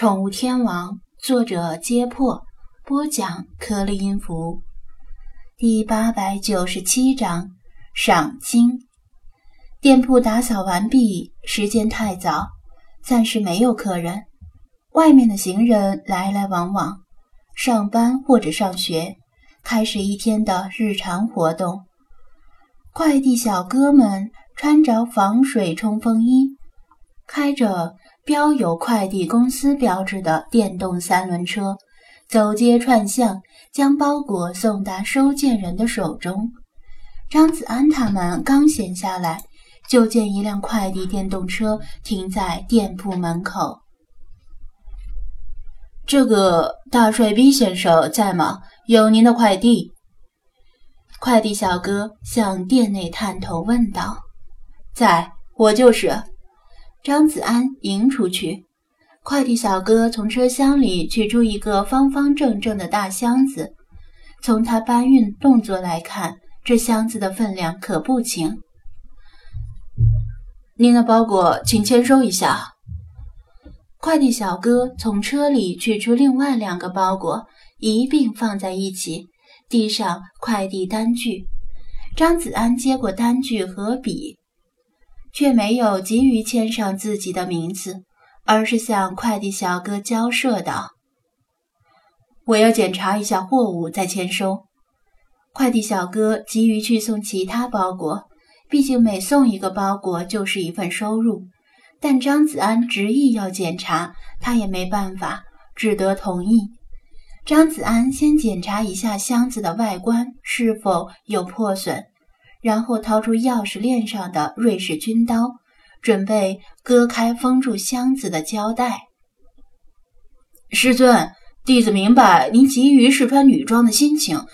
宠物天王》，作者：揭破，播讲：颗粒音符，第八百九十七章赏金。店铺打扫完毕，时间太早，暂时没有客人。外面的行人来来往往，上班或者上学，开始一天的日常活动。快递小哥们穿着防水冲锋衣，开着。标有快递公司标志的电动三轮车，走街串巷，将包裹送达收件人的手中。张子安他们刚闲下来，就见一辆快递电动车停在店铺门口。这个大帅逼先生在吗？有您的快递。快递小哥向店内探头问道：“在，我就是。”张子安迎出去，快递小哥从车厢里取出一个方方正正的大箱子。从他搬运动作来看，这箱子的分量可不轻。您的包裹，请签收一下。快递小哥从车里取出另外两个包裹，一并放在一起，递上快递单据。张子安接过单据和笔。却没有急于签上自己的名字，而是向快递小哥交涉道：“我要检查一下货物再签收。”快递小哥急于去送其他包裹，毕竟每送一个包裹就是一份收入。但张子安执意要检查，他也没办法，只得同意。张子安先检查一下箱子的外观是否有破损。然后掏出钥匙链上的瑞士军刀，准备割开封住箱子的胶带。师尊，弟子明白您急于试穿女装的心情，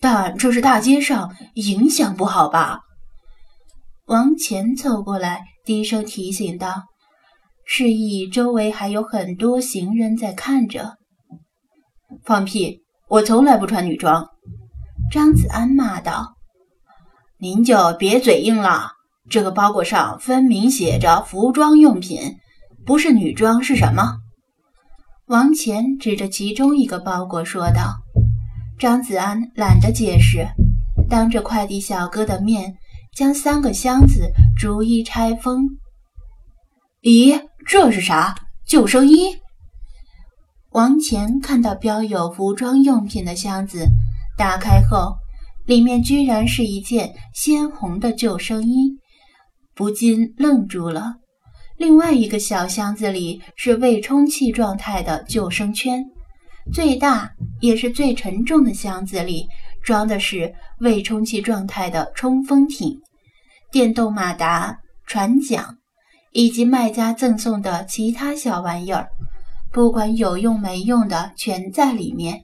但这是大街上，影响不好吧？王乾凑过来，低声提醒道，示意周围还有很多行人在看着。放屁！我从来不穿女装。张子安骂道。您就别嘴硬了，这个包裹上分明写着服装用品，不是女装是什么？王乾指着其中一个包裹说道。张子安懒得解释，当着快递小哥的面将三个箱子逐一拆封。咦，这是啥？救生衣？王乾看到标有服装用品的箱子，打开后。里面居然是一件鲜红的救生衣，不禁愣住了。另外一个小箱子里是未充气状态的救生圈，最大也是最沉重的箱子里装的是未充气状态的冲锋艇、电动马达、船桨，以及卖家赠送的其他小玩意儿，不管有用没用的，全在里面。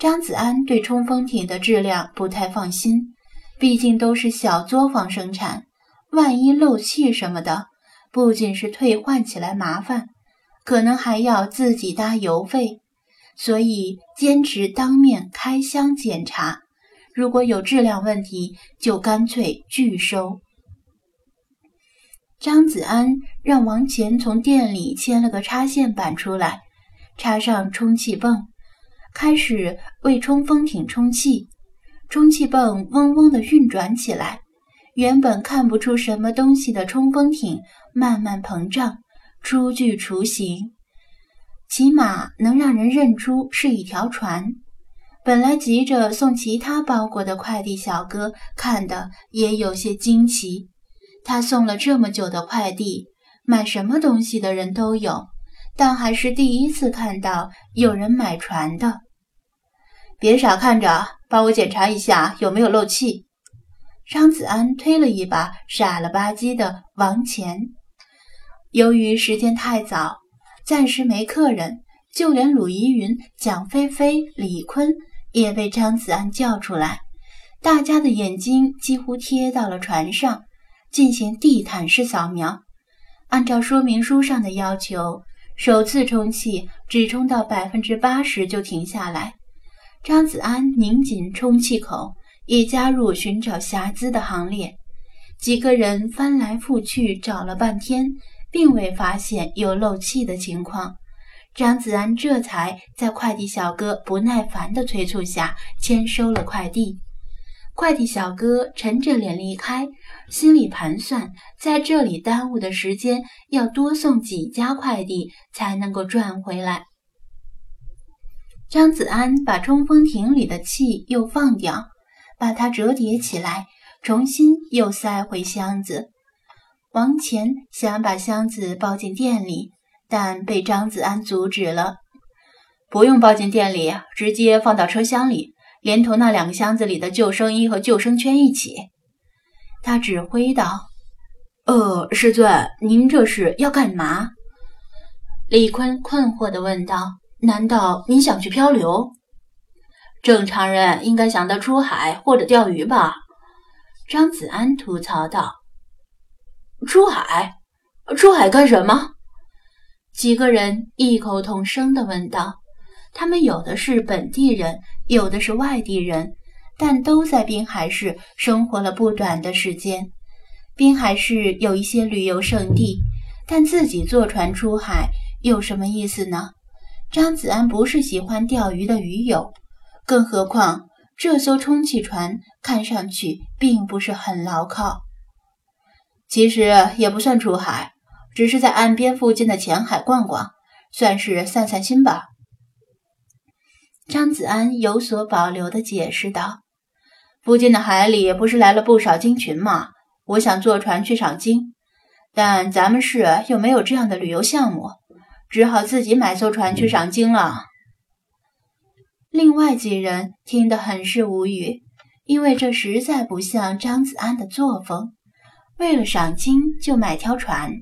张子安对冲锋艇的质量不太放心，毕竟都是小作坊生产，万一漏气什么的，不仅是退换起来麻烦，可能还要自己搭油费，所以坚持当面开箱检查，如果有质量问题，就干脆拒收。张子安让王乾从店里牵了个插线板出来，插上充气泵。开始为冲锋艇充气，充气泵嗡嗡地运转起来。原本看不出什么东西的冲锋艇慢慢膨胀，初具雏形，起码能让人认出是一条船。本来急着送其他包裹的快递小哥看的也有些惊奇。他送了这么久的快递，买什么东西的人都有。但还是第一次看到有人买船的。别傻看着，帮我检查一下有没有漏气。张子安推了一把傻了吧唧的王乾。由于时间太早，暂时没客人，就连鲁依云、蒋菲菲、李坤也被张子安叫出来。大家的眼睛几乎贴到了船上，进行地毯式扫描。按照说明书上的要求。首次充气只充到百分之八十就停下来。张子安拧紧充气口，也加入寻找瑕疵的行列。几个人翻来覆去找了半天，并未发现有漏气的情况。张子安这才在快递小哥不耐烦的催促下签收了快递。快递小哥沉着脸离开，心里盘算，在这里耽误的时间要多送几家快递才能够赚回来。张子安把冲锋艇里的气又放掉，把它折叠起来，重新又塞回箱子。王乾想把箱子抱进店里，但被张子安阻止了。不用抱进店里，直接放到车厢里。连同那两个箱子里的救生衣和救生圈一起，他指挥道：“呃，师尊，您这是要干嘛？”李坤困惑地问道：“难道你想去漂流？正常人应该想到出海或者钓鱼吧？”张子安吐槽道：“出海？出海干什么？”几个人异口同声地问道。他们有的是本地人，有的是外地人，但都在滨海市生活了不短的时间。滨海市有一些旅游胜地，但自己坐船出海有什么意思呢？张子安不是喜欢钓鱼的鱼友，更何况这艘充气船看上去并不是很牢靠。其实也不算出海，只是在岸边附近的浅海逛逛，算是散散心吧。张子安有所保留地解释道：“附近的海里不是来了不少鲸群吗？我想坐船去赏鲸，但咱们市又没有这样的旅游项目，只好自己买艘船去赏鲸了。”另外几人听得很是无语，因为这实在不像张子安的作风。为了赏鲸就买条船，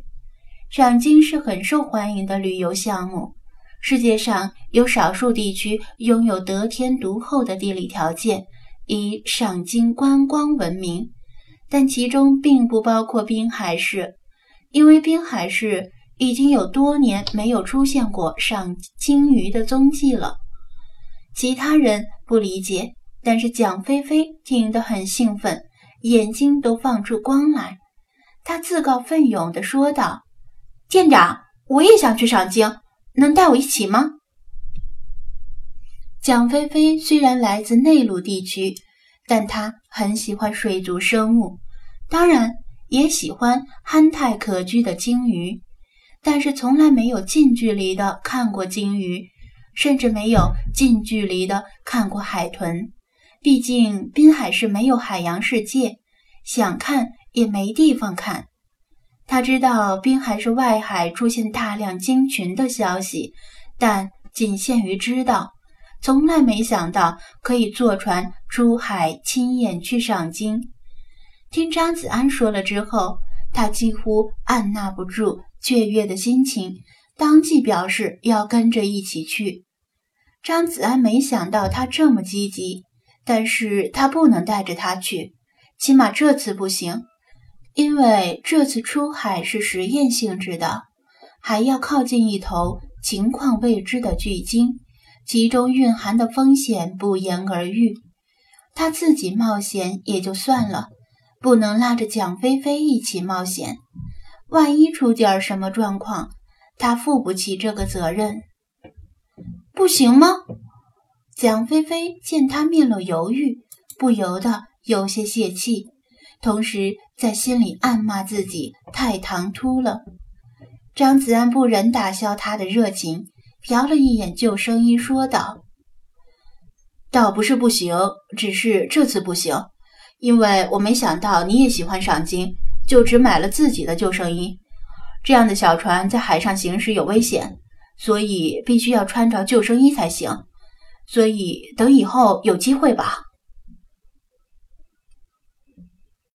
赏鲸是很受欢迎的旅游项目。世界上有少数地区拥有得天独厚的地理条件，以赏鲸观光闻名，但其中并不包括滨海市，因为滨海市已经有多年没有出现过赏鲸鱼的踪迹了。其他人不理解，但是蒋菲菲听得很兴奋，眼睛都放出光来。他自告奋勇地说道：“舰长，我也想去赏鲸。”能带我一起吗？蒋菲菲虽然来自内陆地区，但她很喜欢水族生物，当然也喜欢憨态可掬的鲸鱼，但是从来没有近距离的看过鲸鱼，甚至没有近距离的看过海豚。毕竟滨海市没有海洋世界，想看也没地方看。他知道滨海市外海出现大量鲸群的消息，但仅限于知道，从来没想到可以坐船出海亲眼去赏鲸。听张子安说了之后，他几乎按捺不住雀跃的心情，当即表示要跟着一起去。张子安没想到他这么积极，但是他不能带着他去，起码这次不行。因为这次出海是实验性质的，还要靠近一头情况未知的巨鲸，其中蕴含的风险不言而喻。他自己冒险也就算了，不能拉着蒋菲菲一起冒险。万一出点什么状况，他负不起这个责任。不行吗？蒋菲菲见他面露犹豫，不由得有些泄气。同时，在心里暗骂自己太唐突了。张子安不忍打消他的热情，瞟了一眼救生衣，说道：“倒不是不行，只是这次不行，因为我没想到你也喜欢赏金，就只买了自己的救生衣。这样的小船在海上行驶有危险，所以必须要穿着救生衣才行。所以等以后有机会吧。”